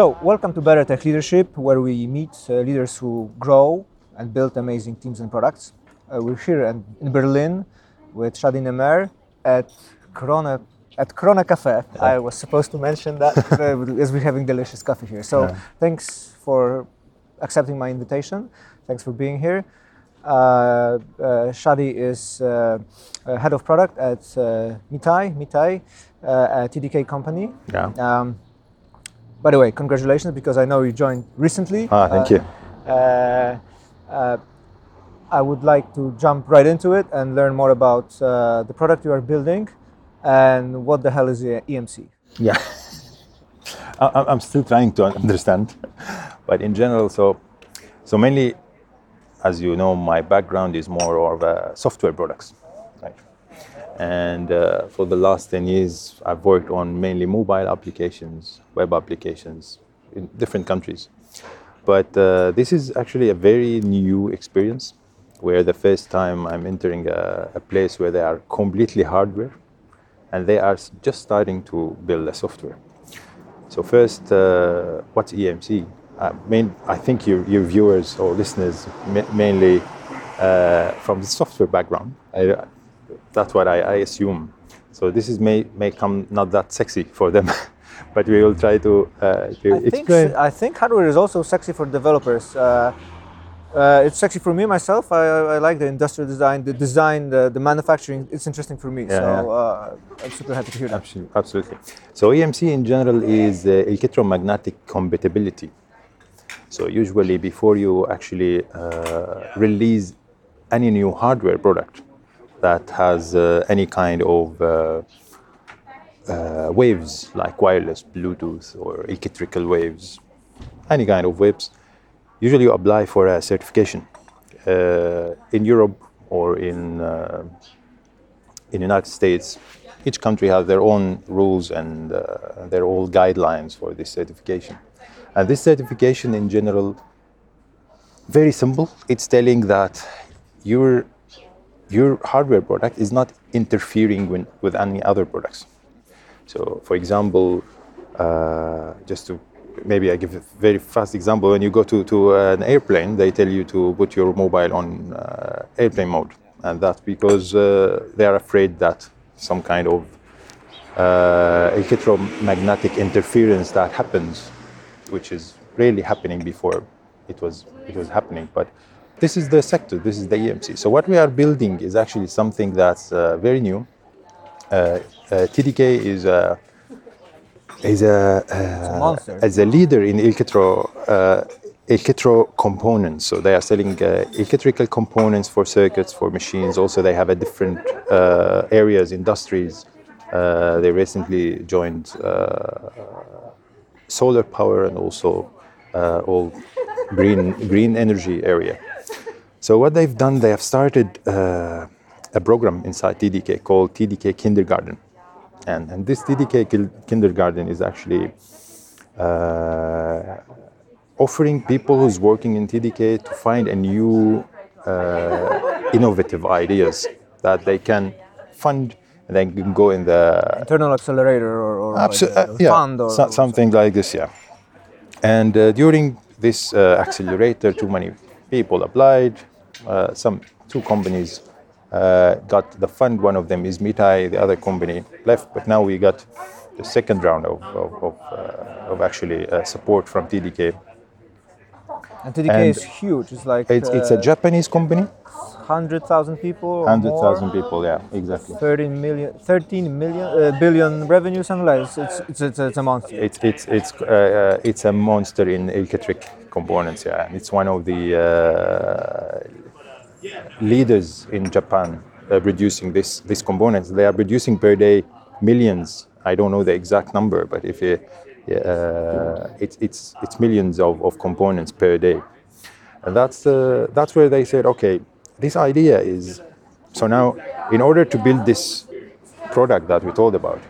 So, welcome to Better Tech Leadership, where we meet uh, leaders who grow and build amazing teams and products. Uh, we're here in, in Berlin with Shadi Nemer at Corona at Corona Cafe. I was supposed to mention that uh, as we're having delicious coffee here. So, Yeah. thanks for accepting my invitation. Thanks for being here. Uh, uh, Shadi is uh, uh, head of product at uh, Mitai, Mitai, uh, a TDK company. Yeah. Um, by the way, congratulations because I know you joined recently. Ah, thank you. Uh, uh, I would like to jump right into it and learn more about uh, the product you are building and what the hell is EMC. Yeah. I, I'm- still trying to understand, but in general, so so mainly, as you know, my background is more of uh, software products? And uh, for the last ten years, I've worked on mainly mobile applications, web applications in different countries. But uh, this is actually a very new experience, where the first time I'm entering a, a place where they are completely hardware and they are just starting to build a software. So first, uh, what's EMC? I mean, I think your, your viewers or listeners ma- mainly uh, from the software background. I, that's what I, I assume. So this is may may come not that sexy for them, but we will try to, uh, to I think, explain. I think hardware is also sexy for developers. Uh, uh, it's sexy for me myself. I, I I like the industrial design, the design, the, the manufacturing. It's interesting for me. Yeah, so yeah. Uh, I'm super happy to hear that. Absolutely. Absolutely. So EMC in general is uh, electromagnetic compatibility. So usually before you actually uh, release any new hardware product that has uh, any kind of uh, uh, waves like wireless, Bluetooth, or electrical waves, any kind of waves, usually you apply for a certification in Europe or in uh, in United States, each country has their own rules and their own guidelines for this certification. And this certification, in general, very simple. It's telling that your your hardware product is not interfering with, with any other products. So, for example, uh, just to maybe I give a very fast example. When you go to, to an airplane, they tell you to put your mobile on uh, airplane mode, and that's because uh, they are afraid that some kind of uh, electromagnetic interference that happens, which is really happening before it was it was happening, but. This is the sector. This is the EMC. So what we are building is actually something that's uh, very new. Uh, uh, TDK is a is a, uh, monster. as a leader in electro uh, electro components. So they are selling uh, electrical components for circuits for machines. Also, they have a different uh, areas, industries. Uh, they recently joined uh, solar power and also uh, all green green energy area. So what they've done, they have started uh, a program inside TDK called TDK Kindergarten, and and this TDK Kindergarten is actually uh, offering people who's working in TDK to find a new uh, innovative ideas that they can fund and then can go in the Internal accelerator or, or like Abso- a uh, yeah, fund or, so- or something like this, yeah. And uh, during this uh, accelerator, too many people applied. Uh, some two companies uh, got the fund. One of them is Mitai, the other company left. But now we got the second round of of, of, uh, of actually uh, support from TDK. And TDK and is huge. It's like It's it's a uh, Japanese company, 100,000 people. hundred thousand people. Yeah, exactly. 13 million, 13 million, uh, billion revenue, something like. It's, it's, it's, it's a monster. It's it's it's it's a monster in electric components. Yeah, and it's one of the uh, leaders in Japan uh, producing this these components. They are producing per day millions. I don't know the exact number, but if you, uh, it's it's it's millions of, of components per day, and that's uh, that's where they said, okay, this idea is so now in order to build this product that we told about,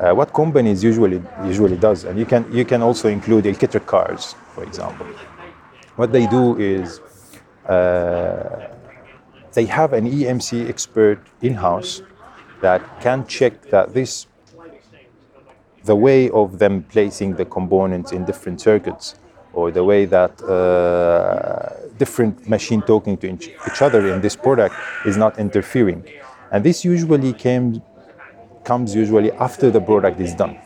uh, what companies usually usually does, and you can you can also include electric cars, for example. What they do is uh, they have an EMC expert in house that can check that this the way of them placing the components in different circuits or the way that uh, different machine talking to each other in this product is not interfering. And this usually came, comes usually after the product is done.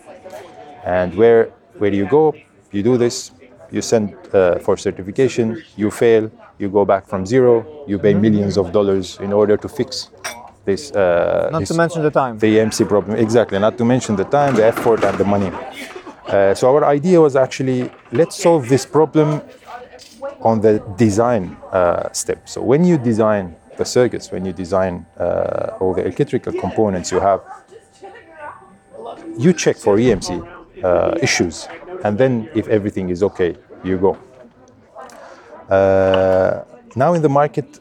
And where, where you go, you do this, you send uh, for certification, you fail, you go back from zero, you pay millions of dollars in order to fix this. Uh, Not this- to mention the time. the EMC problem. Exactly. Not to mention the time, the effort, and the money. Uh, so our idea was actually let's solve this problem on the design uh, step. So when you design the circuits, when you design uh, all the electrical components you have, you check for EMC uh, issues, and then if everything is okay, you go. Uh, now in the market,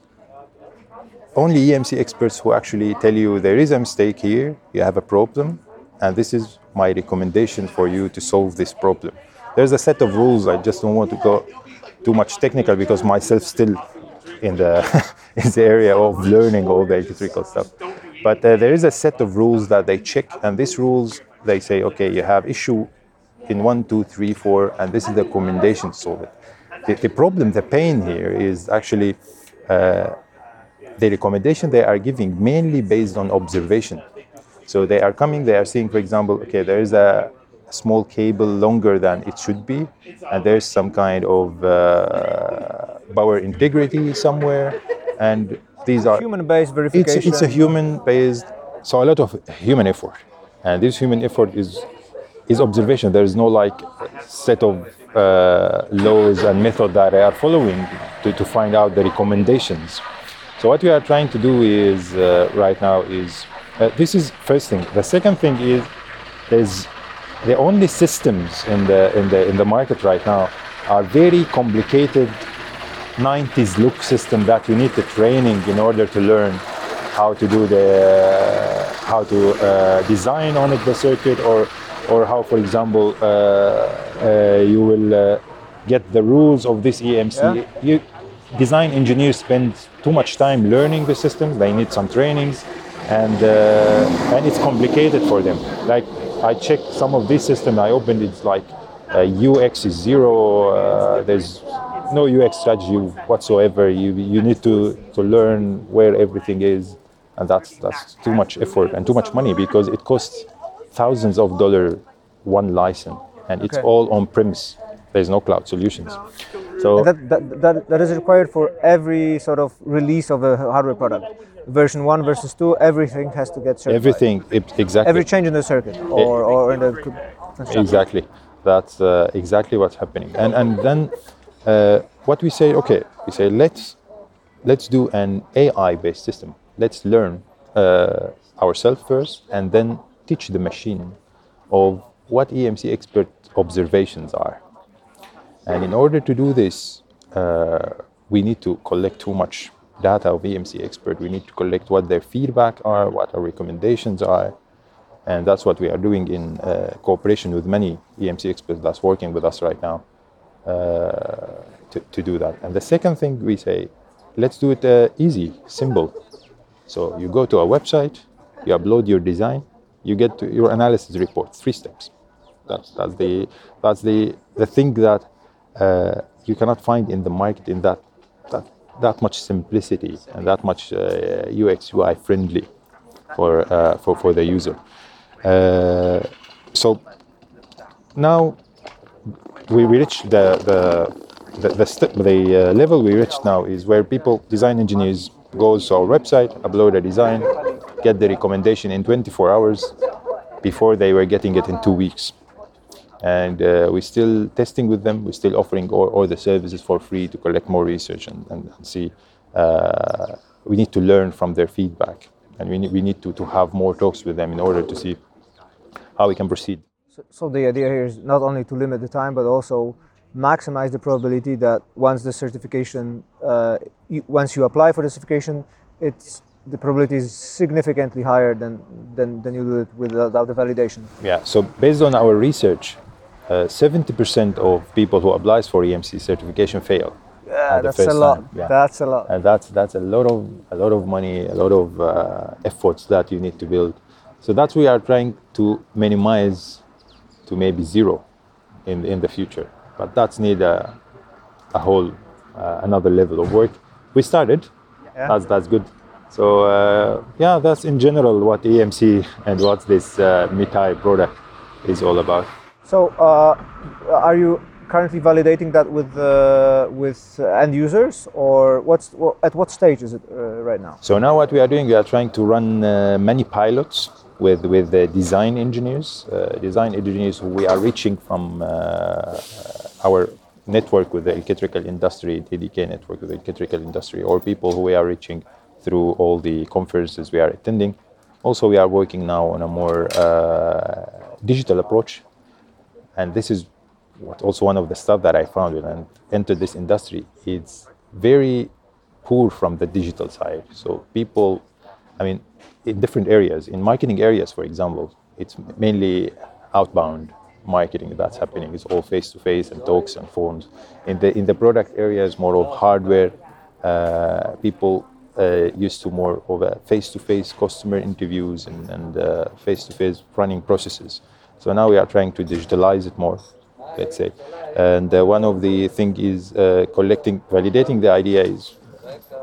only EMC experts who actually tell you there is a mistake here, you have a problem, and this is my recommendation for you to solve this problem. There's a set of rules. I just don't want to go too much technical because myself still in the in the area of learning all the electrical stuff. But uh, there is a set of rules that they check, and these rules they say, okay, you have issue in one, two, three, four, and this is the recommendation to solve it. The, the problem, the pain here is actually uh, the recommendation they are giving mainly based on observation. So they are coming, they are seeing, for example, okay, there is a small cable longer than it should be, and there's some kind of uh, power integrity somewhere, and these are Human-based it's, verification. it's a human-based, so a lot of human effort, and this human effort is is observation. There is no like set of uh, laws and method that they are following to, to find out the recommendations. So what we are trying to do is uh, right now is uh, this is first thing. The second thing is there's the only systems in the in the in the market right now are very complicated 90s look system that you need the training in order to learn how to do the how to uh, design on it the circuit or or how for example uh, uh, you will uh, get the rules of this EMC Yeah. you design engineers spend too much time learning the systems they need some trainings and uh, and it's complicated for them like I checked some of these systems I opened it's like uh, UX is zero uh, there's no UX strategy whatsoever. You you need to to learn where everything is, and that's that's too much effort and too much money because it costs thousands of dollars one license, and it's Okay. all on premise. There's no cloud solutions. So that, that, that, that is required for every sort of release of a hardware product. Version 1, versus 2, everything has to get certified. everything it, exactly Every change in the circuit or, or in the exactly that's uh, exactly what's happening and and then uh, what we say okay we say let's let's do an ai based system let's learn uh, ourselves first and then teach the machine of what emc expert observations are and in order to do this uh, we need to collect too much data of emc expert we need to collect what their feedback are what our recommendations are and that's what we are doing in uh, cooperation with many EMC experts that's working with us right now uh, to, to do that. And the second thing we say, let's do it uh, easy, simple. So you go to our website, you upload your design, you get to your analysis report, three steps. That's, that's the that's the the thing that uh, you cannot find in the market in that that that much simplicity and that much uh, UX UI friendly for uh, for for the user. Uh, so now we, we reached the the the, the, step, the uh, level we reached now is where people design engineers goes to our website upload a design get the recommendation in 24 hours before they were getting it in two weeks. And uh, we're still testing with them. We're still offering all, all the services for free to collect more research and, and, and see uh, we need to learn from their feedback. And we need, we need to, to have more talks with them in order to see how we can proceed. So, so the idea here is not only to limit the time, but also maximize the probability that once the certification, uh, you, once you apply for the certification, it's the probability is significantly higher than than, than you do it without the validation. Yeah, so based on our research, uh, 70% of people who applies for EMC certification fail. Yeah, that's a lot. yeah. That's a lot. And that's that's a lot of a lot of money, a lot of uh, efforts that you need to build So that's we are trying to minimize to maybe zero in in the future. But that's need a, a whole uh, another level of work. We started. Yeah. That's that's good. So uh, yeah, that's in general what EMC and what this uh, Mitai product is all about. So, uh, are you currently validating that with uh, with uh, end users, or what's wha- at what stage is it uh, right now? So now what we are doing, we are trying to run uh, many pilots with with the design engineers, uh, design engineers who we are reaching from uh, our network with the electrical industry, TDK network with the electrical industry, or people who we are reaching through all the conferences we are attending. Also, we are working now on a more uh, digital approach, and this is what also one of the stuff that I found when I entered this industry. It's very poor from the digital side. So people, I mean, in different areas, in marketing areas, for example, it's mainly outbound marketing that's happening. It's all face to face and talks and phones. In the in the product areas, more of hardware. Uh, people uh, used to more of a face to face customer interviews and and face to face running processes. So now we are trying to digitalize it more let's say. And uh, one of the thing is uh, collecting, validating the idea is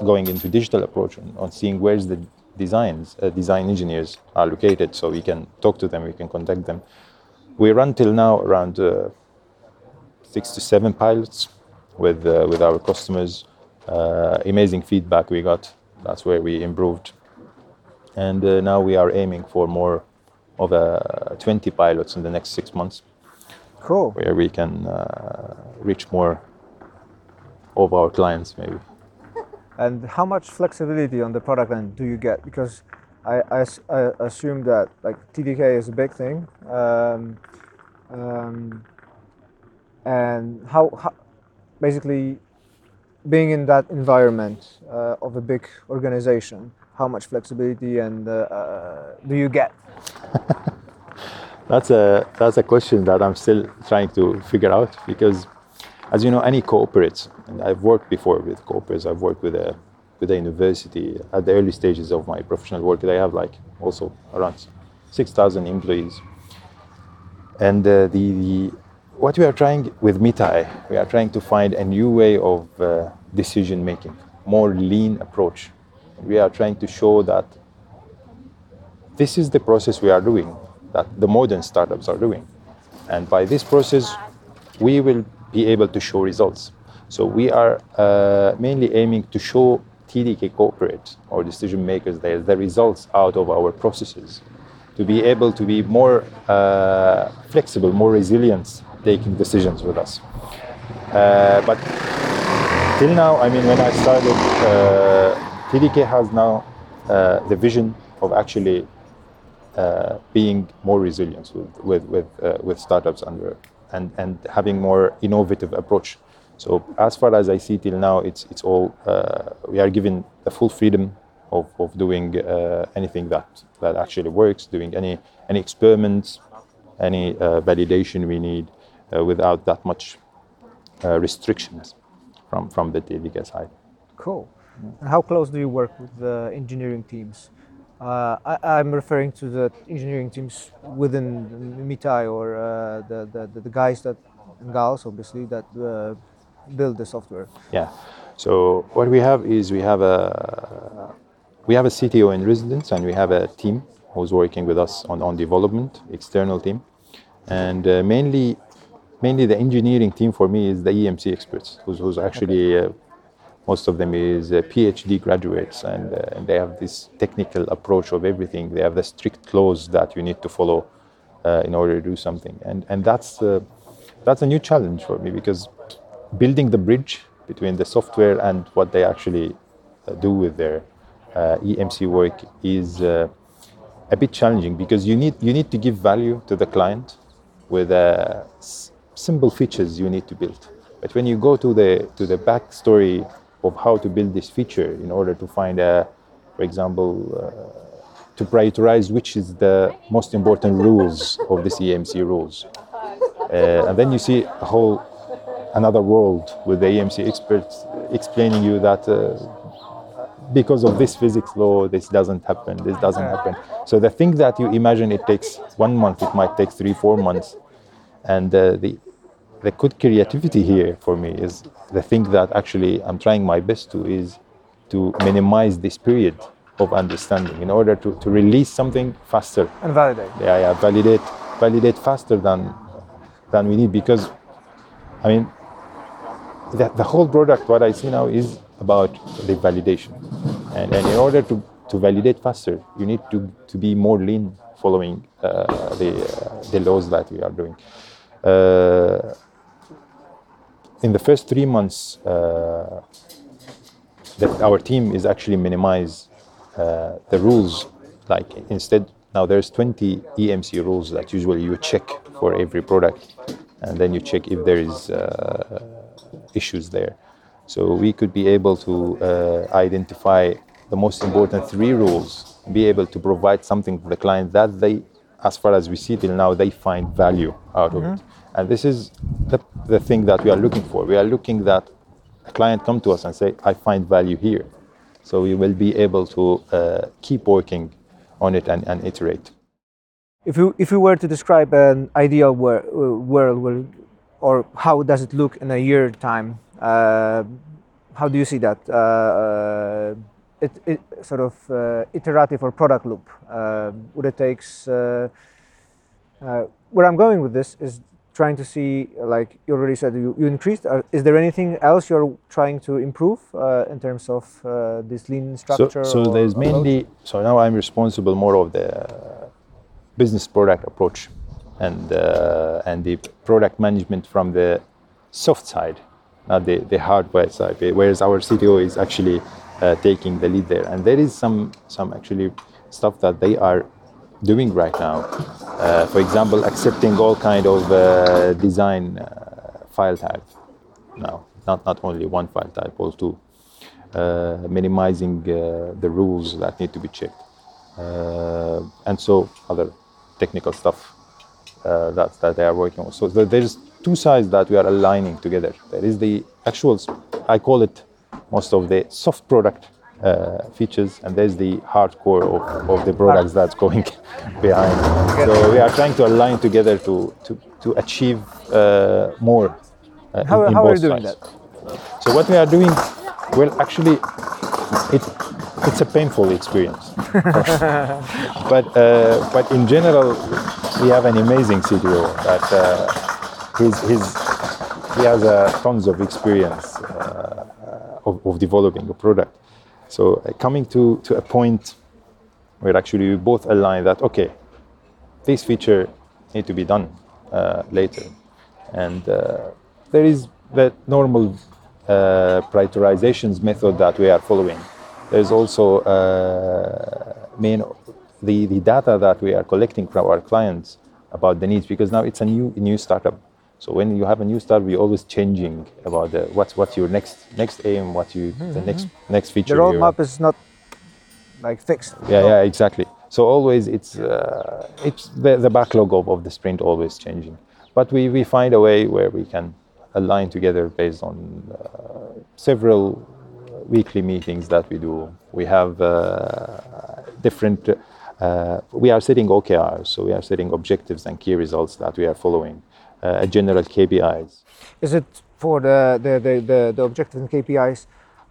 going into digital approach on, on seeing where's the designs, uh, design engineers are located, so we can talk to them, we can contact them. We run till now around uh, six to seven pilots with uh, with our customers. Uh, amazing feedback we got. That's where we improved, and now we are aiming for more of a 20 pilots in the next six months Cool. where we can uh, reach more of our clients maybe And how much flexibility on the product end do you get? Because I I assume that like TDK is a big thing, um, um, and how, how basically being in that environment uh, of a big organization, how much flexibility and uh, uh, do you get? that's a that's a question that i'm still trying to figure out because as you know any cooperates and i've worked before with cooperates i've worked with a with a university at the early stages of my professional work they have like also around 6000 employees and uh, the, the what we are trying with mitai we are trying to find a new way of uh, decision making more lean approach. We are trying to show that this is the process we are doing that the modern startups are doing. And by this process we will be able to show results. So we are uh, mainly aiming to show tdk corporate or decision makers the, the results out of our processes to be able to be more uh, flexible more resilient taking decisions with us. Uh, but till now i mean when i started uh, tdk has now uh, the vision of actually uh, being more resilient with with with, uh, with startups under and and having more innovative approach. So as far as I see till now, it's it's all uh, we are given the full freedom of, of doing uh, anything that that actually works, doing any any experiments, any uh, validation we need uh, without that much restrictions from from the TDK side. Cool. And how close do you work with the engineering teams? Uh, I, I'm referring to the engineering teams within Mitai or uh, the, the, the guys that and gals, obviously, that uh, build the software. Yeah. So what we have is we have a we have a CTO in residence and we have a team who's working with us on, on development, external team, and uh, mainly mainly the engineering team for me is the EMC experts, who's, who's actually uh, most of them is uh, PhD graduates, and, uh, and they have this technical approach of everything. They have the strict laws that you need to follow uh, in order to do something, and and that's uh, that's a new challenge for me because building the bridge between the software and what they actually uh, do with their uh, EMC work is a bit challenging because you need you need to give value to the client with s- simple features you need to build. But when you go to the to the backstory of how to build this feature in order to find a, for example, uh, to prioritize which is the most important rules of this EMC rules. Uh, and then you see a whole another world with the EMC experts explaining you that uh, because of this physics law, this doesn't happen, this doesn't happen. So the thing that you imagine it takes one month, it might take three, four months. And uh, the, the good creativity here for me is the thing that actually I'm trying my best to is to minimize this period of understanding in order to, to release something faster. And validate. Yeah, yeah, validate, validate faster than than we need because, I mean, the, the whole product, what I see now is about the validation. And, and in order to, to validate faster, you need to, to be more lean following uh, the, uh, the laws that we are doing. Uh, in the first three months, uh, that our team is actually minimize uh, the rules. Like instead, now there's 20 EMC rules that usually you check for every product, and then you check if there is uh, issues there. So we could be able to uh, identify the most important three rules, be able to provide something to the client that they, as far as we see till now, they find value out of it. And this is the, the thing that we are looking for. We are looking that a client come to us and say, I find value here. So we will be able to uh, keep working on it and, and iterate. If you if you were to describe an ideal wor- uh, world, or how does it look in a year time? Uh, how do you see that? Uh, uh, it, it sort of uh, iterative or product loop. Uh, what it takes. Uh, uh, where I'm going with this is trying to see, like you already said, you, you increased. Uh, is there anything else you're trying to improve uh, in terms of uh, this lean structure? so or there's approach? mainly, so now I'm responsible more of the business product approach and, uh, and the product management from the soft side, not the, the hardware side, whereas our CTO is actually uh, taking the lead there. And there is some, some actually stuff that they are doing right now. Uh, for example, accepting all kind of uh, design uh, file type now, not, not only one file type, also two. Uh, minimizing uh, the rules that need to be checked, and so other technical stuff that, that they are working on. So there's two sides that we are aligning together. There is the actual, I call it most of the soft product uh, features, and there's the hardcore of, of the products that's going behind. So we are trying to align together to, to, to achieve uh, more. uh, How, in how are you doing sides. that? So what we are doing, well, actually, it, it's a painful experience. but uh, but in general, we have an amazing CTO that uh, he's, he's, he has uh, tons of experience uh, of, of developing a product. So uh, coming to, to a point where actually we both align that okay, this feature need to be done uh, later, and uh, there is the normal uh, prioritizations method that we are following. There's also uh, main the, the data that we are collecting from our clients about the needs because now it's a new new startup. So when you have a new startup, we're always changing about the, what's what's your next next aim, what you the next next The feature. you're- roadmap is not like fixed. yeah, yeah, exactly. So always it's uh, it's the, the backlog of, of the sprint always changing, but we, we find a way where we can align together based on uh, several weekly meetings that we do. We have uh, different. Uh, we are setting OKRs, so we are setting objectives and key results that we are following, general KPIs. Is it for the, the, the, the, the objectives and KPIs?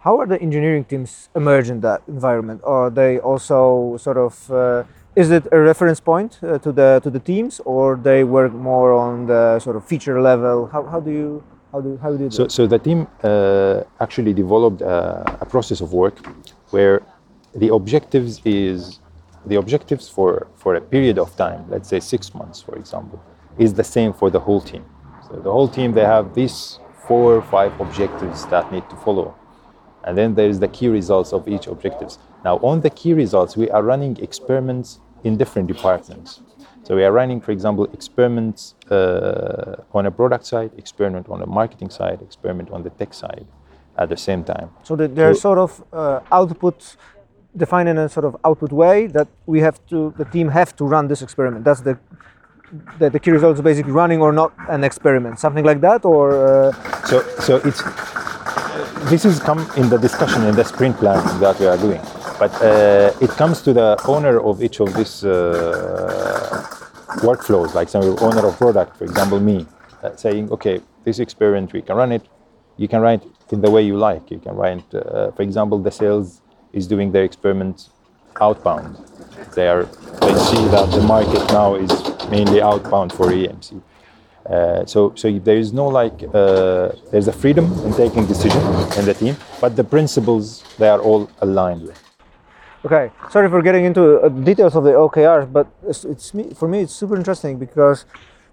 How are the engineering teams emerge in that environment? Are they also sort of, uh, is it a reference point uh, to, the, to the teams or they work more on the sort of feature level? How, how do you, how do, how do you do So, so the team uh, actually developed a, a process of work where the objectives is the objectives for, for a period of time, let's say six months, for example, is the same for the whole team. So the whole team they have these four or five objectives that need to follow, and then there is the key results of each objectives. Now on the key results, we are running experiments in different departments. So we are running, for example, experiments uh, on a product side, experiment on a marketing side, experiment on the tech side at the same time. So there's So- sort of uh, output defined in a sort of output way that we have to, the team have to run this experiment. That's the, the, the key result is basically running or not an experiment, something like that, or uh, So, so it's this is come in the discussion in the sprint plan that we are doing. But uh, it comes to the owner of each of these uh, workflows, like some owner of product, for example, me, uh, saying, okay, this experiment we can run it. You can write it in the way you like. You can write, uh, for example, the sales is doing their experiment outbound. They are they see that the market now is mainly outbound for EMC. Uh, so, so there is no like uh, there's a freedom in taking decision in the team, but the principles they are all aligned with. Okay, sorry for getting into uh, details of the OKRs, but it's, it's me, for me it's super interesting because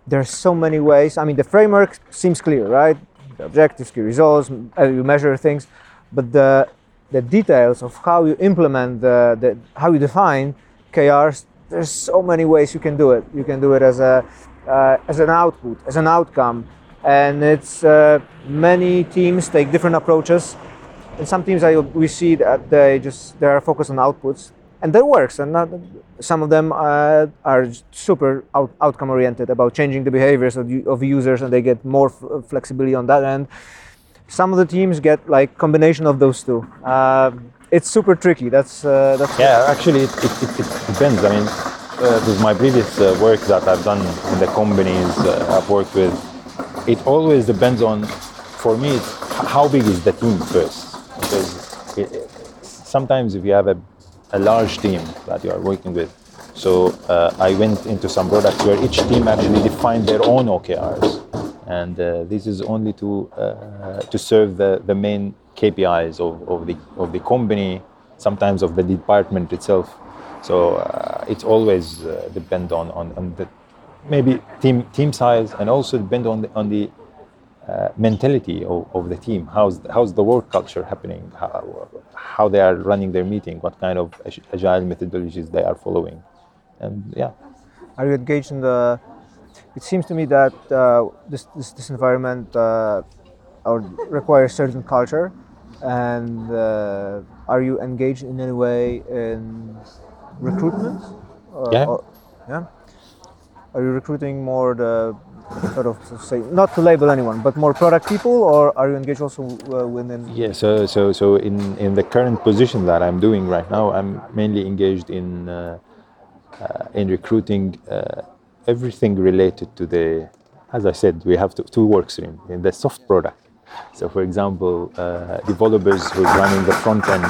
there's so many ways. I mean, the framework seems clear, right? The objectives, key results, you measure things, but the the details of how you implement the, the how you define KRs, there's so many ways you can do it. You can do it as a uh, as an output, as an outcome, and it's uh, many teams take different approaches. And some teams, I, we see that they just they are focused on outputs, and that works. And not, some of them uh, are super out, outcome oriented about changing the behaviors of, of users, and they get more flexibility on that end. Some of the teams get like combination of those two. It's super tricky. That's uh, that's yeah. Actually, it, it, it, it depends. I mean, uh, with my previous uh, work that I've done in the companies uh, I've worked with, it always depends on. For me, it's how big is the team first because it, sometimes if you have a, a large team that you are working with, so uh, I went into some products where each team actually defined their own OKRs, and uh, this is only to uh, to serve the, the main KPIs of, of the of the company, sometimes of the department itself. So uh, it's always uh, depend on, on, on the maybe team team size and also depend on the on the uh, mentality of, of the team. How's how's the work culture happening? How, how they are running their meeting? What kind of agile methodologies they are following? And yeah. Are you engaged in the? It seems to me that uh, this, this, this environment uh, requires certain culture, and uh, are you engaged in any way in recruitment? Or, yeah. Or, yeah. Are you recruiting more the sort of say not to label anyone, but more product people, or are you engaged also uh, within? Yeah, so so so in in the current position that I'm doing right now, I'm mainly engaged in uh, uh, in recruiting uh, everything related to the. As I said, we have two, work streams in the soft product. So, for example, uh, developers who's running the front end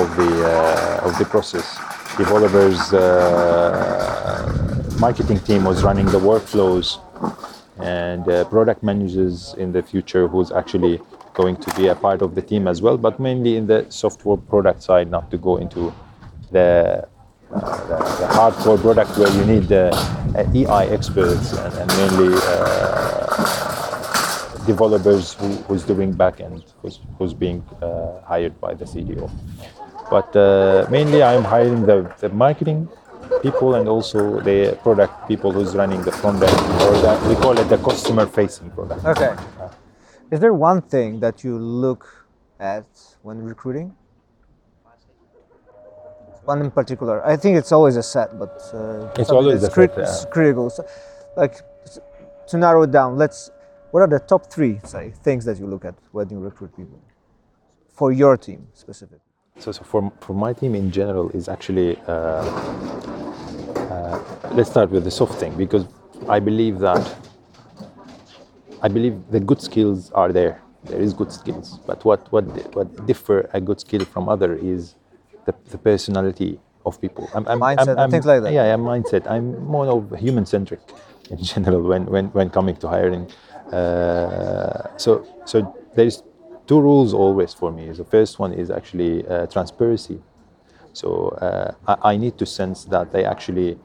of the uh, of the process, developers marketing team was running the workflows and uh, product managers in the future who's actually going to be a part of the team as well, but mainly in the software product side, not to go into the, the, the, hardcore product where you need the uh, EI experts and, and mainly uh, developers who, who's doing backend, who's, who's being uh, hired by the CTO. But mainly I'm hiring the, the marketing people and also the product people who's running the front end, or we call it the customer facing product. Okay. Is there one thing that you look at when recruiting? One in particular. I think it's always a set, but uh, it's always it's, crit- set, yeah. critical. So, like to narrow it down, let's. What are the top three, say, things that you look at when you recruit people for your team specifically? So, so for, for my team in general is actually uh, uh, let's start with the soft thing because I believe that I believe the good skills are there. There is good skills, but what what what differ a good skill from other is the, the personality of people. I'm, I'm, mindset I'm, things like that. Yeah, yeah, mindset. I'm more of human centric in general when when when coming to hiring. Uh, so so there is two rules always for me. The first one is actually uh, transparency so uh, I, I, need to sense that they actually,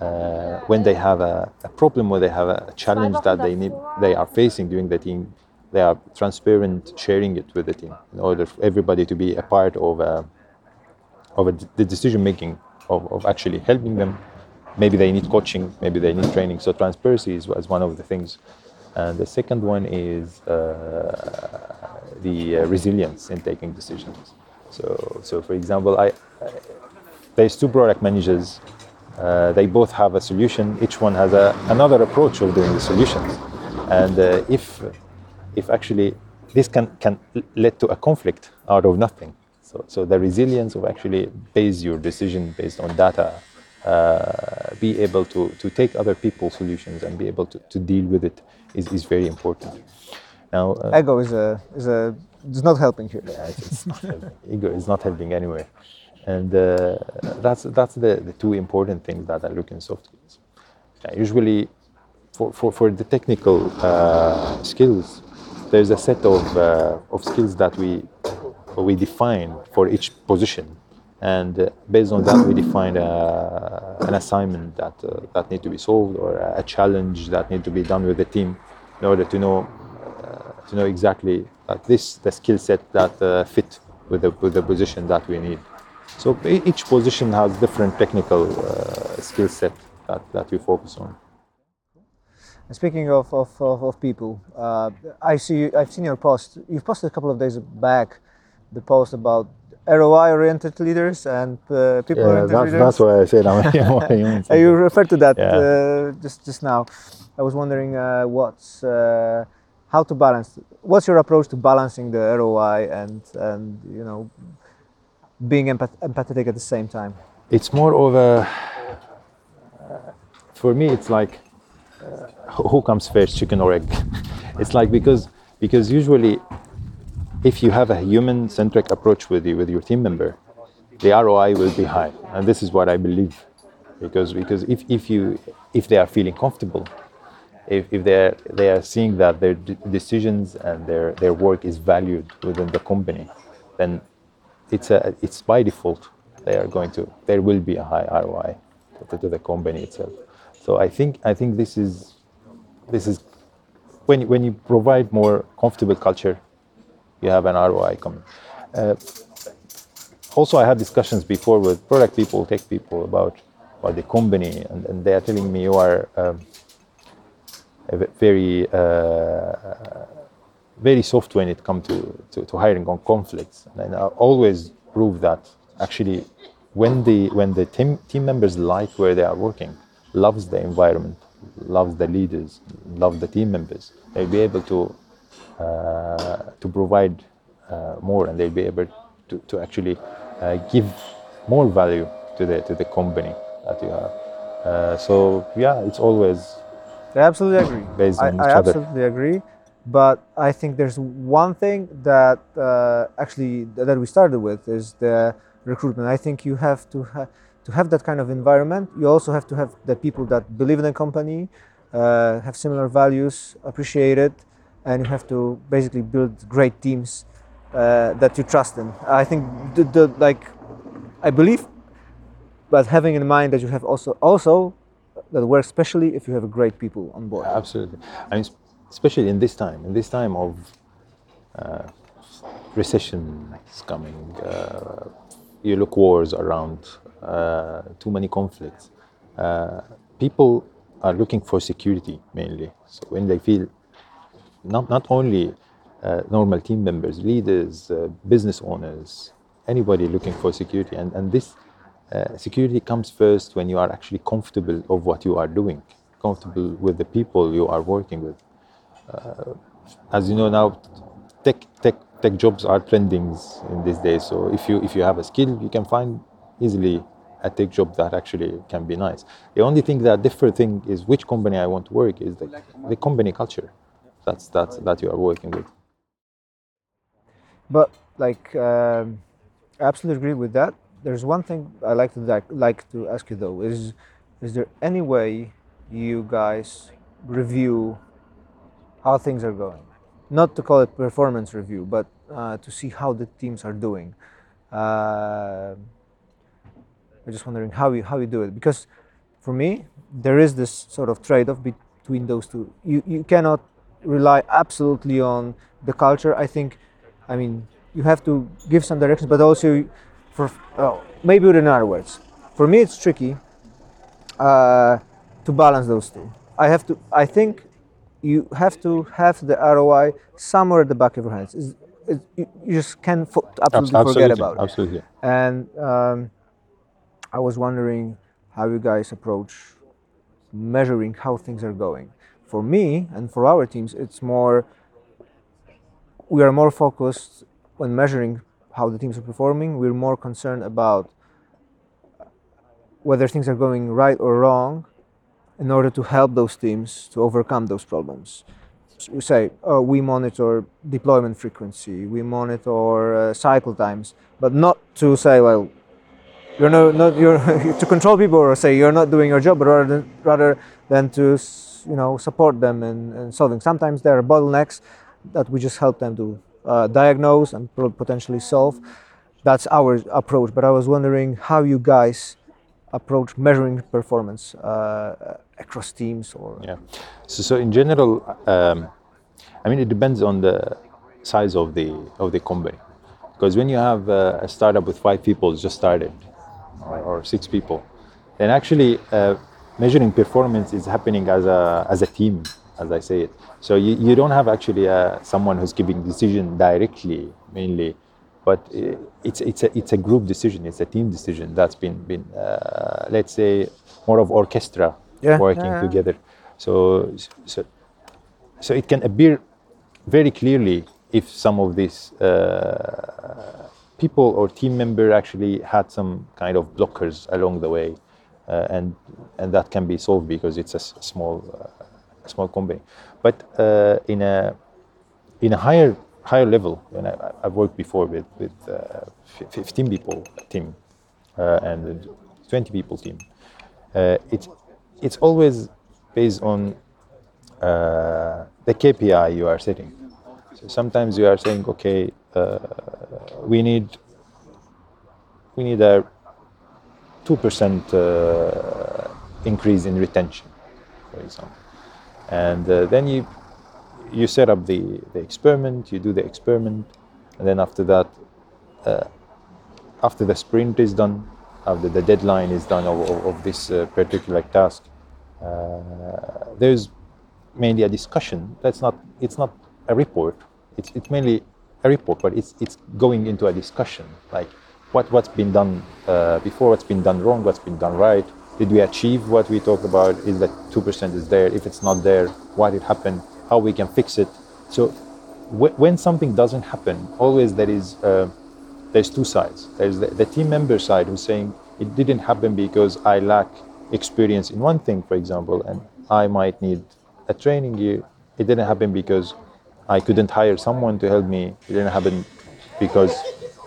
uh, when they have a, a, problem or they have a challenge that they need, they are facing during the team, they are transparent, sharing it with the team in order for everybody to be a part of a, uh, of a, the decision making of, of actually helping them. Maybe they need coaching, maybe they need training. So transparency is, is one of the things. And the second one is uh, the uh, resilience in taking decisions. So, so for example, I, I there's two product managers. Uh, they both have a solution. Each one has a, another approach of doing the solutions. And uh, if if actually this can can lead to a conflict out of nothing. So, so the resilience of actually base your decision based on data, uh, be able to, to take other people's solutions and be able to, to deal with it is, is very important. Now, uh, ego is a is a is not helping here. Yeah, it's, it's not helping. Ego is not helping anywhere, and uh, that's that's the, the two important things that I look in soft skills. usually, for, for, for the technical uh, skills, there's a set of, uh, of skills that we, we define for each position. And uh, based on that, we define uh, an assignment that, uh, that need to be solved or a challenge that need to be done with the team in order to know, uh, to know exactly this the skill set that fit with the, with the position that we need. So each position has different technical skill set that, that we focus on. And speaking of, of, of, of people, uh, I see I've seen your post. You've posted a couple of days back the post about ROI-oriented leaders and uh, people-oriented yeah, that's, leaders. That's why I said I'm. you referred to that yeah. uh, just just now. I was wondering uh, what's uh, how to balance. What's your approach to balancing the ROI and and you know being empath- empathetic at the same time? It's more of a. For me, it's like who comes first, chicken or egg? it's like because because usually, if you have a human-centric approach with you with your team member, the ROI will be high, and this is what I believe, because because if, if you if they are feeling comfortable, if, if they are they are seeing that their d- decisions and their their work is valued within the company, then it's a it's by default they are going to there will be a high ROI to, to the company itself. So I think I think this is this is when when you provide more comfortable culture, you have an ROI coming. Uh, also, I had discussions before with product people, tech people about about the company, and, and they are telling me you are um, very uh, very soft when it comes to, to, to, hiring on conflicts. And I always prove that actually when the when the team team members like where they are working, loves the environment, loves the leaders, loves the team members, they'll be able to to provide uh, more, and they'll be able to, to actually uh, give more value to the to the company that you have. Uh, so yeah, it's always. I absolutely agree. Based on I, I other. absolutely agree. But I think there's one thing that uh, actually that we started with is the recruitment. I think you have to. Ha- to have that kind of environment, you also have to have the people that believe in the company, uh, have similar values, appreciate it, and you have to basically build great teams uh, that you trust in. I think the, the, like I believe, but having in mind that you have also also that works especially if you have great people on board. Absolutely, I mean, especially in this time, in this time of uh, recession is coming. Uh, you look wars around uh, too many conflicts. Uh, people are looking for security mainly. So when they feel not not only uh, normal team members, leaders, business owners, anybody looking for security, and and this uh, security comes first when you are actually comfortable of what you are doing, comfortable with the people you are working with. Uh, as you know now, tech tech tech jobs are trending in these days. So if you if you have a skill, you can find easily a tech job that actually can be nice. The only thing that different thing is which company I want to work is the, the company culture. That's that's that you are working with. But like, um, I absolutely agree with that. There's one thing I like to like, like to ask you though is is there any way you guys review how things are going? Not to call it performance review, but uh, to see how the teams are doing. Uh, I'm just wondering how you how you do it because for me there is this sort of trade-off between those two. You you cannot rely absolutely on the culture. I think, I mean, you have to give some directions, but also for oh, maybe in other words. For me, it's tricky uh, to balance those two. I have to. I think you have to have the ROI somewhere at the back of your hands. It's, it, you just can't fo- absolutely, absolutely, forget about it. Absolutely. And um, I was wondering how you guys approach measuring how things are going. For me and for our teams, it's more we are more focused when measuring how the teams are performing. We're more concerned about whether things are going right or wrong in order to help those teams to overcome those problems. So we say, oh, we monitor deployment frequency, we monitor uh, cycle times, but not to say, well, you're no, not you're to control people or say you're not doing your job, but rather than, rather than to you know support them in, in solving. Sometimes there are bottlenecks that we just help them to uh, diagnose and potentially solve. That's our approach. But I was wondering how you guys approach measuring performance uh, across teams or yeah. So, so in general, um, I mean it depends on the size of the of the company. Because when you have a, a startup with five people just started, or, or six people, then actually uh, measuring performance is happening as a as a team, as I say it. So you, you don't have actually uh, someone who's giving decision directly, mainly, but it's it's a it's a group decision. It's a team decision that's been been uh, let's say more of orchestra yeah, working yeah, together. So so so it can appear very clearly if some of these uh, people or team member actually had some kind of blockers along the way, uh, and and that can be solved because it's a, small uh, small company. But uh, in a in a higher higher level, and I, have worked before with with uh, 15 people team uh, and 20 people team. Uh, it's it's always based on the KPI you are setting. So sometimes you are saying, okay, we need we need a two percent uh, increase in retention, for example, and uh, then you you set up the, the experiment, you do the experiment, and then after that, uh, after the sprint is done, after the deadline is done of, of, of this particular task, there's mainly a discussion. That's not it's not a report. It's it's mainly a report, but it's it's going into a discussion like what what's been done uh, before, what's been done wrong, what's been done right. Did we achieve what we talked about? Is that two percent is there? If it's not there, why did it happen? How we can fix it? So w- when something doesn't happen, always there is uh, there's two sides. There's the, the team member side who's saying it didn't happen because I lack experience in one thing, for example, and I might need a training year. It didn't happen because I couldn't hire someone to help me. It didn't happen because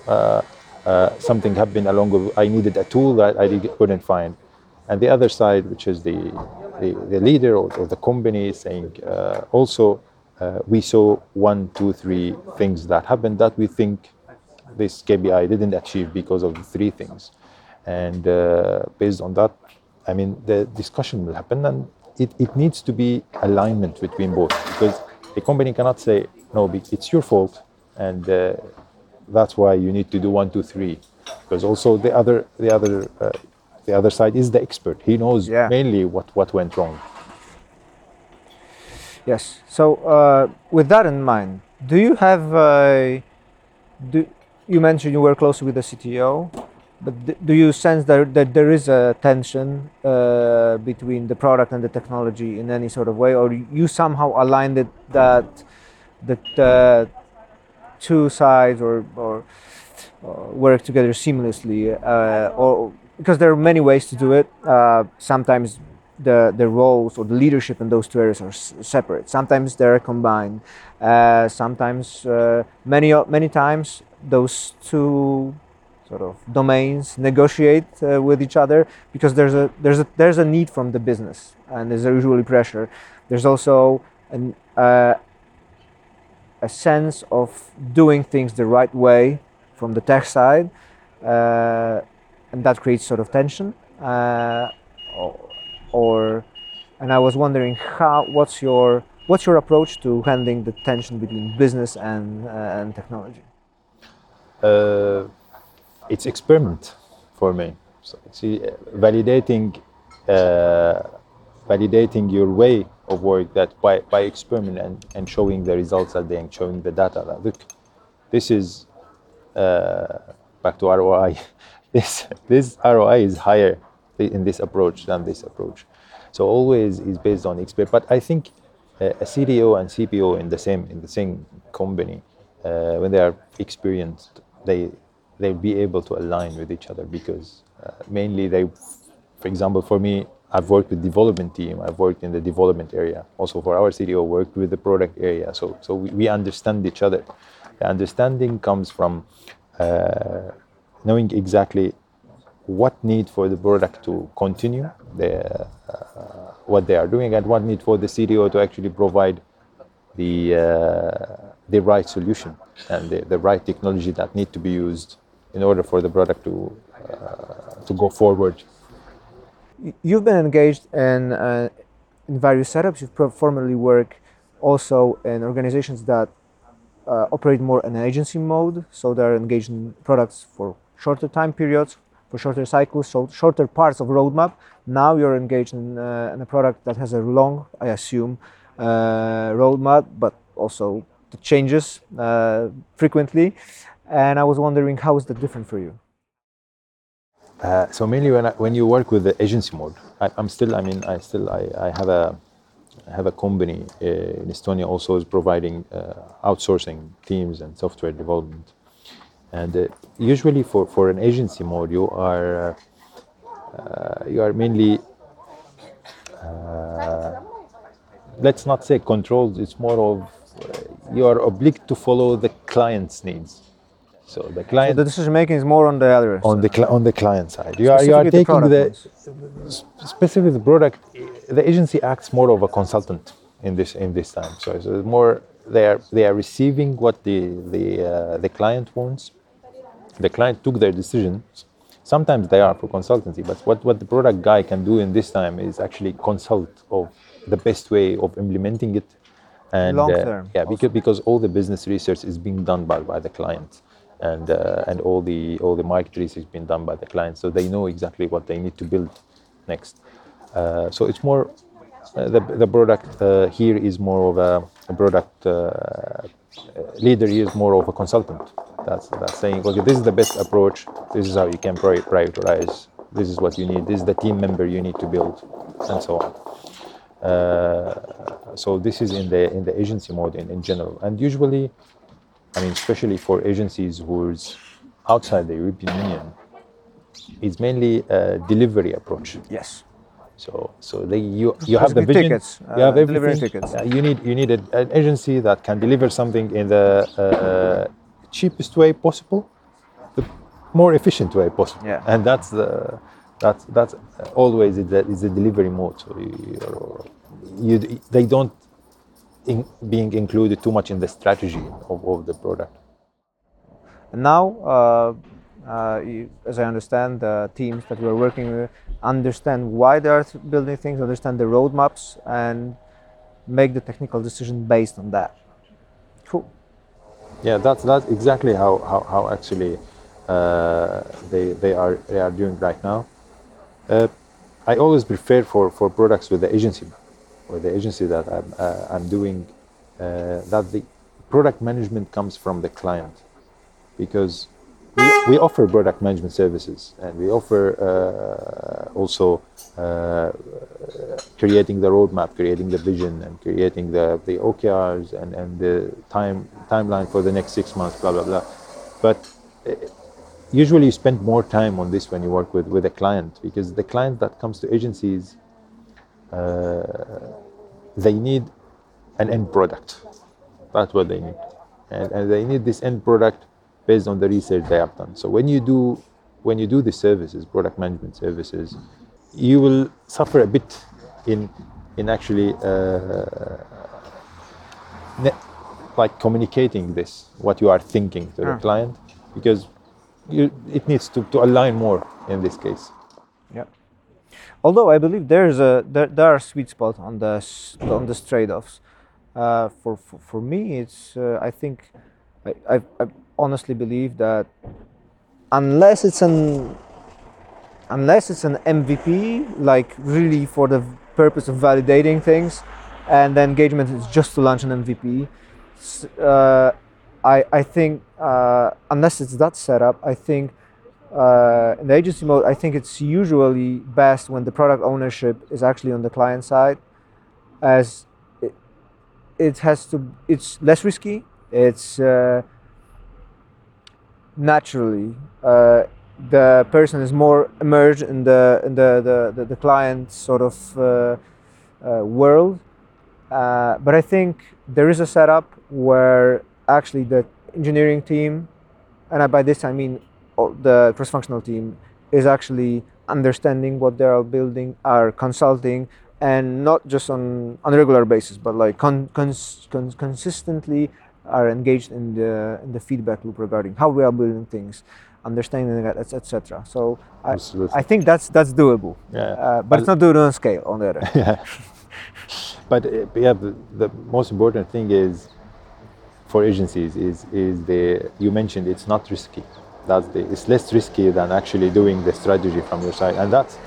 uh, uh, something happened along with, I needed a tool that I couldn't find. And the other side, which is the, the, the leader or, or, the company, saying uh, also uh, we saw one, two, three things that happened that we think this KPI didn't achieve because of the three things. And uh, based on that, I mean, the discussion will happen and it, it needs to be alignment between both because the company cannot say, no, it's your fault and uh, that's why you need to do one, two, three, because also the other, the other, uh, the other side is the expert. He knows yeah. mainly what what went wrong. Yes. So uh, with that in mind, do you have? Uh, do you mentioned you work closely with the CTO, but do you sense that, that there is a tension uh, between the product and the technology in any sort of way, or you somehow aligned it that that uh, two sides or, or, or work together seamlessly, uh, or because there are many ways to do it. Uh, sometimes the, the roles or the leadership in those two areas are s- separate. Sometimes they're combined. Uh, sometimes, uh, many many times, those two sort of domains negotiate uh, with each other because there's a there's a there's a need from the business and there's usually pressure. There's also an, uh, a sense of doing things the right way from the tech side, uh, and that creates sort of tension. Uh, or, and I was wondering how what's your what's your approach to handling the tension between business and uh, and technology? Uh, it's experiment for me. So see, validating uh, validating your way of work that by, by experiment and, and showing the results that they and showing the data that look, this is uh, back to ROI. this this ROI is higher in this approach than this approach. So always is based on expert. But I think a CTO and CPO in the same in the same company uh, when they are experienced, they they'll be able to align with each other because uh, mainly they, for example, for me, I've worked with development team. I've worked in the development area. Also for our CTO, worked with the product area. So so we, we understand each other. The understanding comes from uh, knowing exactly what need for the product to continue, the, uh, what they are doing, and what need for the CTO to actually provide the uh, the right solution and the, the right technology that need to be used in order for the product to uh, to go forward You've been engaged in, uh, in various setups. You've formerly worked also in organizations that uh, operate more in agency mode, so they're engaged in products for shorter time periods, for shorter cycles, so shorter parts of roadmap. Now you're engaged in, uh, in a product that has a long, I assume, uh, roadmap, but also the changes uh, frequently. And I was wondering how is that different for you? Uh, so mainly when I, when you work with the agency mode, I, am still. I mean, I still I, I have a I have a company uh, in Estonia also is providing uh, outsourcing teams and software development. And usually for, for an agency mode, you are you are mainly let's not say controlled. It's more of you are obliged to follow the client's needs. So the client. So the decision making is more on the other on the on the client side. You are you are taking the, the specific the product. The agency acts more of a consultant in this in this time. So, so more they are they are receiving what the the uh, the client wants. The client took their decisions. Sometimes they are for consultancy, but what, what the product guy can do in this time is actually consult of the best way of implementing it and long term. Uh, yeah, because, because all the business research is being done by, by the client and uh, and all the all the market research has been done by the clients, so they know exactly what they need to build next. Uh, so it's more uh, the the product uh, here is more of a, a product uh, uh, leader is more of a consultant. That's that's saying okay, this is the best approach. This is how you can prioritize. This is what you need. This is the team member you need to build, and so on. so this is in the in the agency mode in, in general, and usually I mean, especially for agencies who's outside the European Union, it's mainly a delivery approach. Yes. So, so they you you have the vision, tickets, you have uh, everything. Tickets. Uh, you need you need a, an agency that can deliver something in the uh, cheapest way possible, the more efficient way possible. Yeah. And that's the that's that's always is the, is the delivery mode. So you, you, they don't in being included too much in the strategy of, of the product. And now, uh, uh, you, as I understand, the teams that we're working with understand why they are building things, understand the roadmaps, and make the technical decision based on that. Cool. Yeah, that's that's exactly how how, how actually uh, they they are they are doing right now. Uh, I always prefer for, for products with the agency or the agency that I'm, uh, I'm doing, uh, that the product management comes from the client because we, we offer product management services and we offer uh, also uh, creating the roadmap, creating the vision, and creating the, the OKRs and, and the time timeline for the next six months, blah blah blah. But uh, usually you spend more time on this when you work with, with a client because the client that comes to agencies they need an end product. That's what they need. And, and they need this end product based on the research they have done. So when you do when you do the services, product management services, you will suffer a bit in in actually uh, like communicating this what you are thinking to the client because you, it needs to, to align more in this case. Although I believe there's a there, there are sweet spots on the on this trade-offs. Uh, for, for, for me, it's uh, I think I, I, I honestly believe that unless it's an unless it's an MVP, like really for the purpose of validating things, and the engagement is just to launch an MVP. Uh, I I think uh, unless it's that setup, I think uh, in the agency mode, I think it's usually best when the product ownership is actually on the client side, as it, it has to. It's less risky it's uh, naturally uh, the person is more immersed in the in the the, the, the client sort of uh, uh, world. Uh, but I think there is a setup where actually the engineering team, and by this I mean the cross-functional team, is actually understanding what they are building, are consulting, and not just on on a regular basis, but like con, cons, cons, consistently are engaged in the in the feedback loop regarding how we are building things, understanding that, etc. So I, Absolutely. I think that's that's doable. Yeah. Uh, but it's not doable on scale. On the other. yeah. But uh, but yeah, the, the most important thing is for agencies is is the you mentioned it's not risky. That's the it's less risky than actually doing the strategy from your side, and that's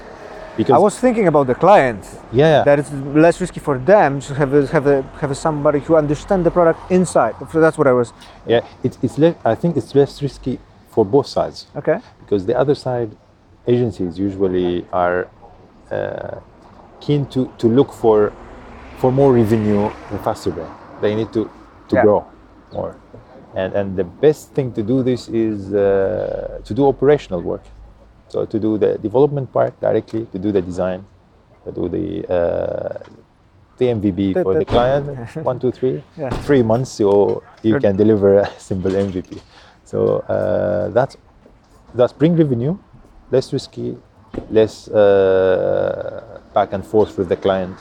because I was thinking about the client. yeah That it's less risky for them to have a, have a, have a somebody who understand the product inside. So that's what I was. yeah it's it's less, I think it's less risky for both sides Okay. because the other side agencies usually are uh, keen to, to look for for more revenue in faster way. They need to, to Yeah. grow more. And, and the best thing to do this is uh, to do operational work. So to do the development part directly, to do the design, to do the uh, the MVP for the- client, one, two, three, Yeah. three months, so you can deliver a simple MVP. So uh, that's that's bring revenue, less risky, less uh, back and forth with the client.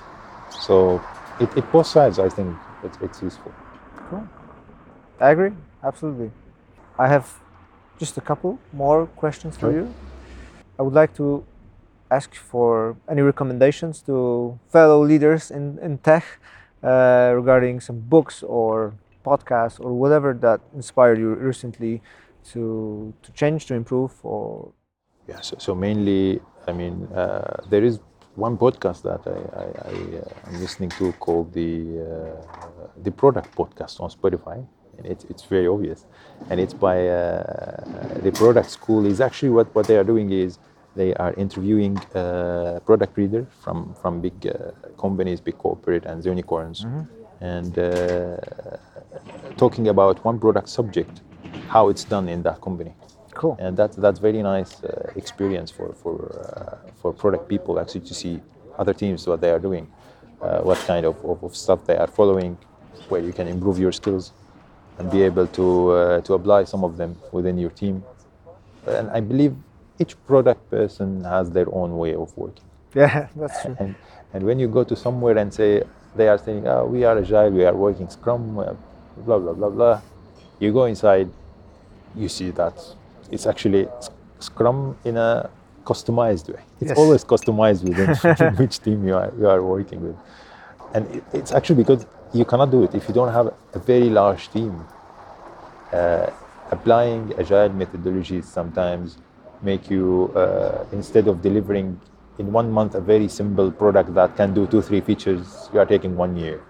So it, it both sides, I think it's, it's useful. I agree. Absolutely. I have just a couple more questions for you. I would like to ask for any recommendations to fellow leaders in, in tech uh, regarding some books or podcasts or whatever that inspired you recently to, to change, to improve, or Yeah, so, so mainly, I mean, uh, there is one podcast that I, I, I uh, am listening to called the uh, the Product Podcast on Spotify, and it's it's very obvious, and it's by uh, the Product School. Is actually what what they are doing is they are interviewing uh, product reader from from big uh, companies, big corporate and unicorns, and uh, talking about one product subject, how it's done in that company cool. and that's that's very nice uh, experience for for uh, for product people actually to see other teams what they are doing, uh, what kind of, of, of stuff they are following, where you can improve your skills, and be able to uh, to apply some of them within your team. And I believe each product person has their own way of working. Yeah, that's true. And and when you go to somewhere and say they are saying, oh, we are agile, we are working Scrum, uh, blah blah blah blah, you go inside, you see that it's actually Scrum in a customized way. It's Yes. always customized within which team you are you are working with, and it, it's actually because you cannot do it if you don't have a very large team. Uh, applying agile methodologies sometimes make you uh, instead of delivering in one month a very simple product that can do two three features you are taking one year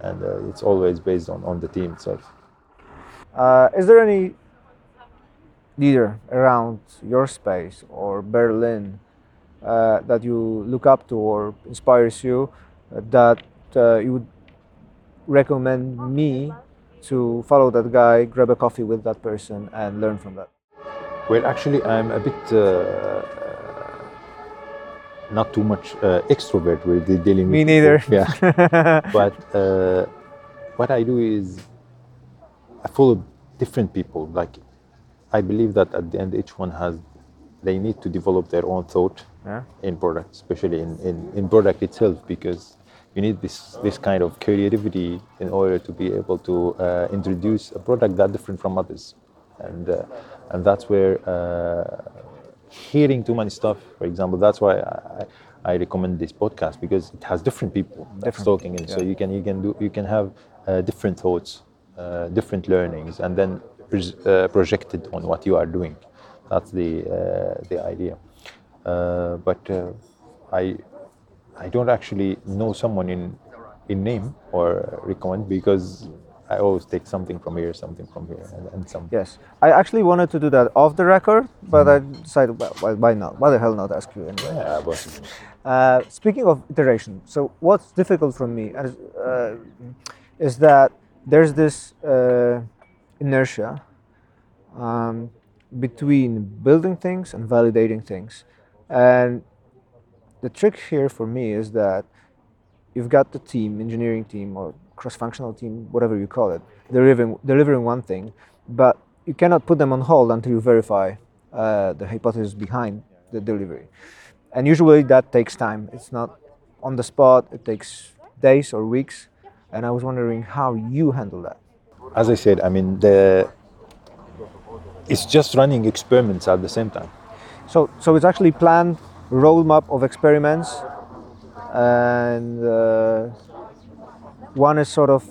and uh, it's always based on, on the team itself Uh, is there any leader around your space or Berlin uh, that you look up to or inspires you uh, that you would recommend me to follow that guy, grab a coffee with that person, and learn from that? well actually i'm a bit uh, not too much uh, extrovert with the dealing Me with neither. people. yeah but uh, what I do is I follow different people. Like I believe that at the end, each one has they need to develop their own thought Yeah. in product, especially in, in, in product itself, because you need this this kind of creativity in order to be able to uh, introduce a product that different from others, and uh, and that's where. Uh, hearing too many stuff, for example, that's why I, I recommend this podcast because it has different people Different, talking, and so you can you can do you can have uh, different thoughts, uh, different learnings, and then uh, projected on what you are doing. That's the uh, the idea. Uh, but uh, I I don't actually know someone in in name or recommend because I always take something from here, something from here, and, and some. Yes, I actually wanted to do that off the record, but I decided, well, why- why not? Why the hell not ask you anyway? Yeah, but Uh, speaking of iteration, so what's difficult for me is, uh, is that there's this uh, inertia um, between building things and validating things. And the trick here for me is that you've got the team, engineering team or cross-functional team, whatever you call it, delivering, delivering one thing, but you cannot put them on hold until you verify uh, the hypothesis behind the delivery. And usually that takes time. It's not on the spot. It takes days or weeks. And I was wondering how you handle that. As I said, I mean, the it's just running experiments at the same time. So, so it's actually planned roadmap of experiments, and uh, one is sort of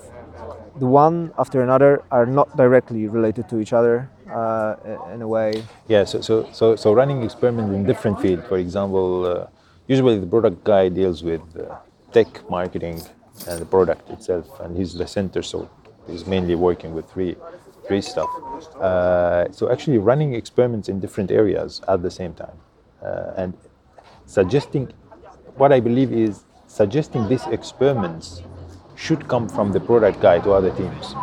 the one after another are not directly related to each other uh, in a way. Yeah, so, so, so, so running experiments in different fields. For example, uh, usually the product guy deals with uh, tech marketing and the product itself, and he's the center, so he's mainly working with three, three stuff. Uh, so actually running experiments in different areas at the same time, uh, and suggesting, what I believe is suggesting these experiments should come from the product guy to other teams.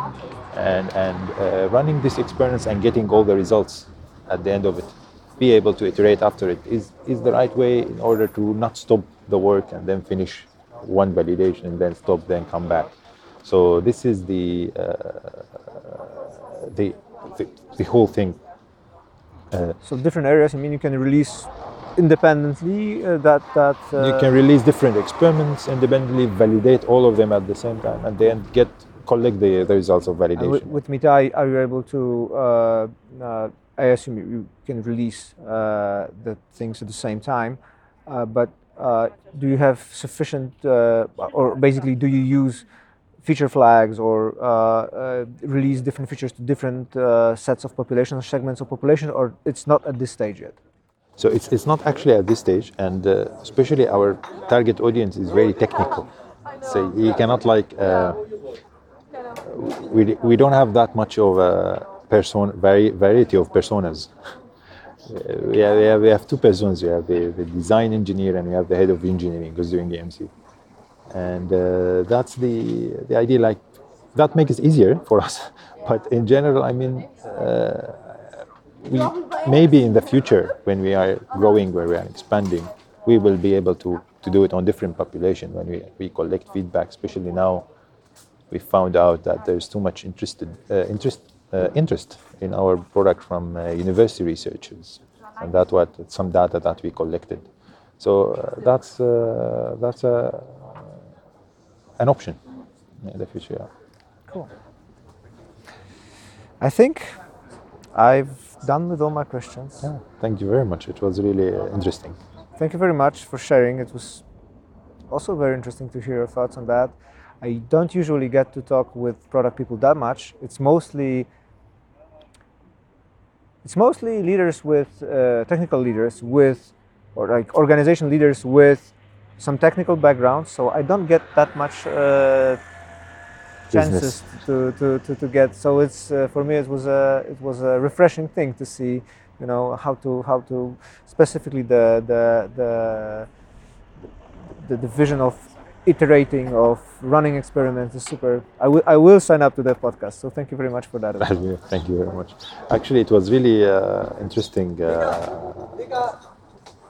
And, and uh, running these experiments and getting all the results at the end of it be able to iterate after it is, is the right way in order to not stop the work and then finish one validation and then stop then come back. So this is the uh, the, the, the whole thing. Uh, so different areas i mean you can release independently uh, that that uh, you can release different experiments independently validate all of them at the same time and then get collect the, the results of validation with, with Mitai are you able to uh, uh, I assume you can release uh, the things at the same time uh, but do you have sufficient or basically do you use feature flags or release different features to different sets of population segments of population or it's not at this stage yet so it's, it's not actually at this stage, and uh, especially our target audience is very technical. So you cannot like uh, we, we don't have that much of a person vari, variety of personas. we, have, we, have, we have two personas. We have the, the design engineer and we have the head of engineering who's doing the MC. And uh, that's the the idea. Like that makes it easier for us. But in general, I mean uh, we maybe in the future when we are growing where we are expanding we will be able to, to do it on different population when we, we collect feedback especially now. We found out that there's too much interested, uh, interest, uh, interest in our product from uh, university researchers. And that's what some data that we collected. So uh, that's uh, that's a, an option in the future cool. I think i've done with all my questions. Yeah, thank you very much. It was really uh, interesting. Thank you very much for sharing. It was also very interesting to hear your thoughts on that. I don't usually get to talk with product people that much. It's mostly it's mostly leaders with uh, technical leaders with or like organization leaders with some technical background. So I don't get that much uh, chances to, to, to, to, get. So it's uh, for me it was a it was a refreshing thing to see, you know, how to how to specifically the the the the, the vision of iterating of running experiments is super. I will I will sign up to that podcast. So thank you very much for that. thank you very much. Actually, it was really uh, interesting. Uh,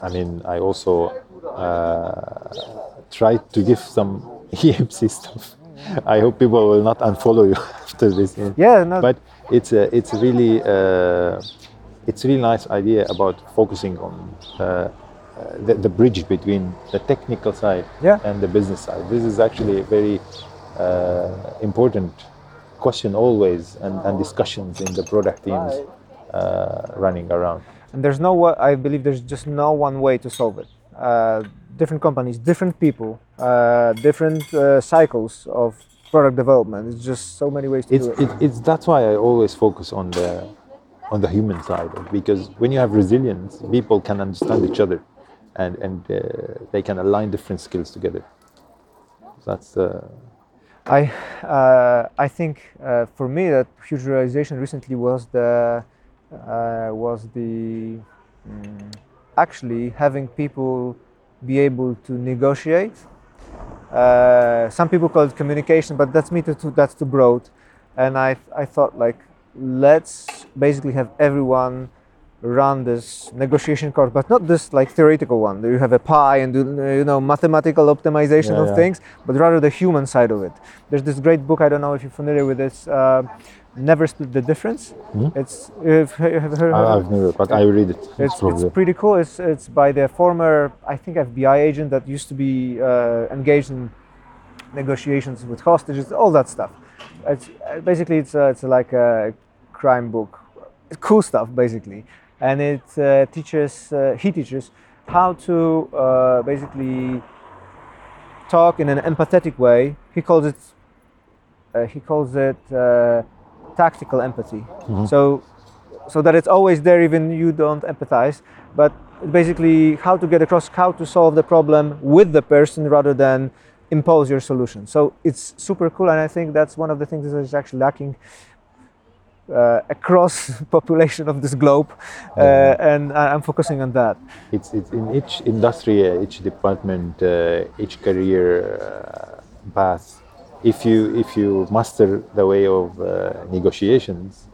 I mean, I also uh, tried to give some EMC stuff I hope people will not unfollow you after this. Yeah, no. but it's a, it's really uh, it's a really nice idea about focusing on uh, the, the, bridge between the technical side yeah. and the business side. This is actually a very uh, important question always and, and, discussions in the product teams uh, running around. And there's no, I believe there's just no one way to solve it. Uh, different companies, different people, uh, different uh, cycles of product development. It's just so many ways to it's, do it. it. It's that's why I always focus on the on the human side because when you have resilience, people can understand each other, and and uh, they can align different skills together. That's. Uh, I uh, I think uh, for me that huge realization recently was the was the. Um, actually having people be able to negotiate. Uh, some people call it communication, but that's me too, that's too broad. and I I thought like let's basically have everyone run this negotiation course, but not this like theoretical one. You have a pie and do you know mathematical optimization Yeah, of yeah. things, but rather the human side of it. There's this great book. I don't know if you're familiar with this. Uh, Never split the difference. Mhm. It's you have heard. I, I've never, but I read it. It's, it's probably- pretty cool. It's, it's by the former, I think, FBI agent that used to be uh, engaged in negotiations with hostages, all that stuff. It's, uh, basically, it's, uh, it's like a crime book. Cool stuff, basically. And it uh, teaches, uh, he teaches how to uh, basically talk in an empathetic way. He calls it, uh, he calls it uh, tactical empathy. So so that it's always there even you don't empathize but basically how to get across how to solve the problem with the person rather than impose your solution so it's super cool and i think that's one of the things that is actually lacking across population of this globe uh, and i'm focusing on that it's, it's in each industry, uh, each department, uh, each career uh, path. If you if you master the way of uh, negotiations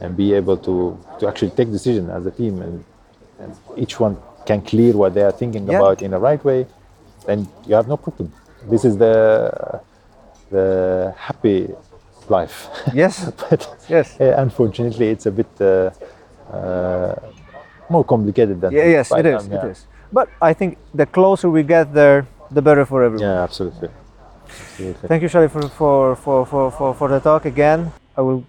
and be able to to actually take decision as a team and, and each one can clear what they are thinking Yeah. about in the right way, then you have no problem. This is the the happy life. yes but yes uh, unfortunately, it's a bit uh, uh, more complicated than yeah, yes it is it yeah. is but i think the closer we get there the better for everyone Yeah, absolutely. absolutely. Thank you, for, for, for, for, for, for the talk again. I will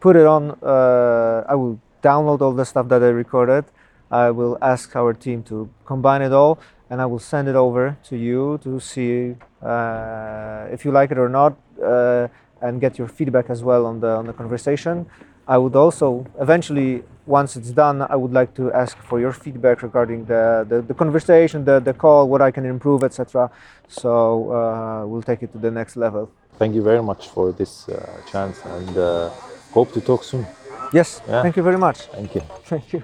put it on, uh, I will download all the stuff that I recorded. I will ask our team to combine it all and I will send it over to you to see uh, if you like it or not uh, and get your feedback as well on the, on the conversation. I would also eventually, once it's done, I would like to ask for your feedback regarding the, the, the conversation, the, the call, what I can improve, etc. So uh, we'll take it to the next level. Thank you very much for this uh, chance and uh, hope to talk soon. Yes, Yeah. thank you very much. Thank you. Thank you.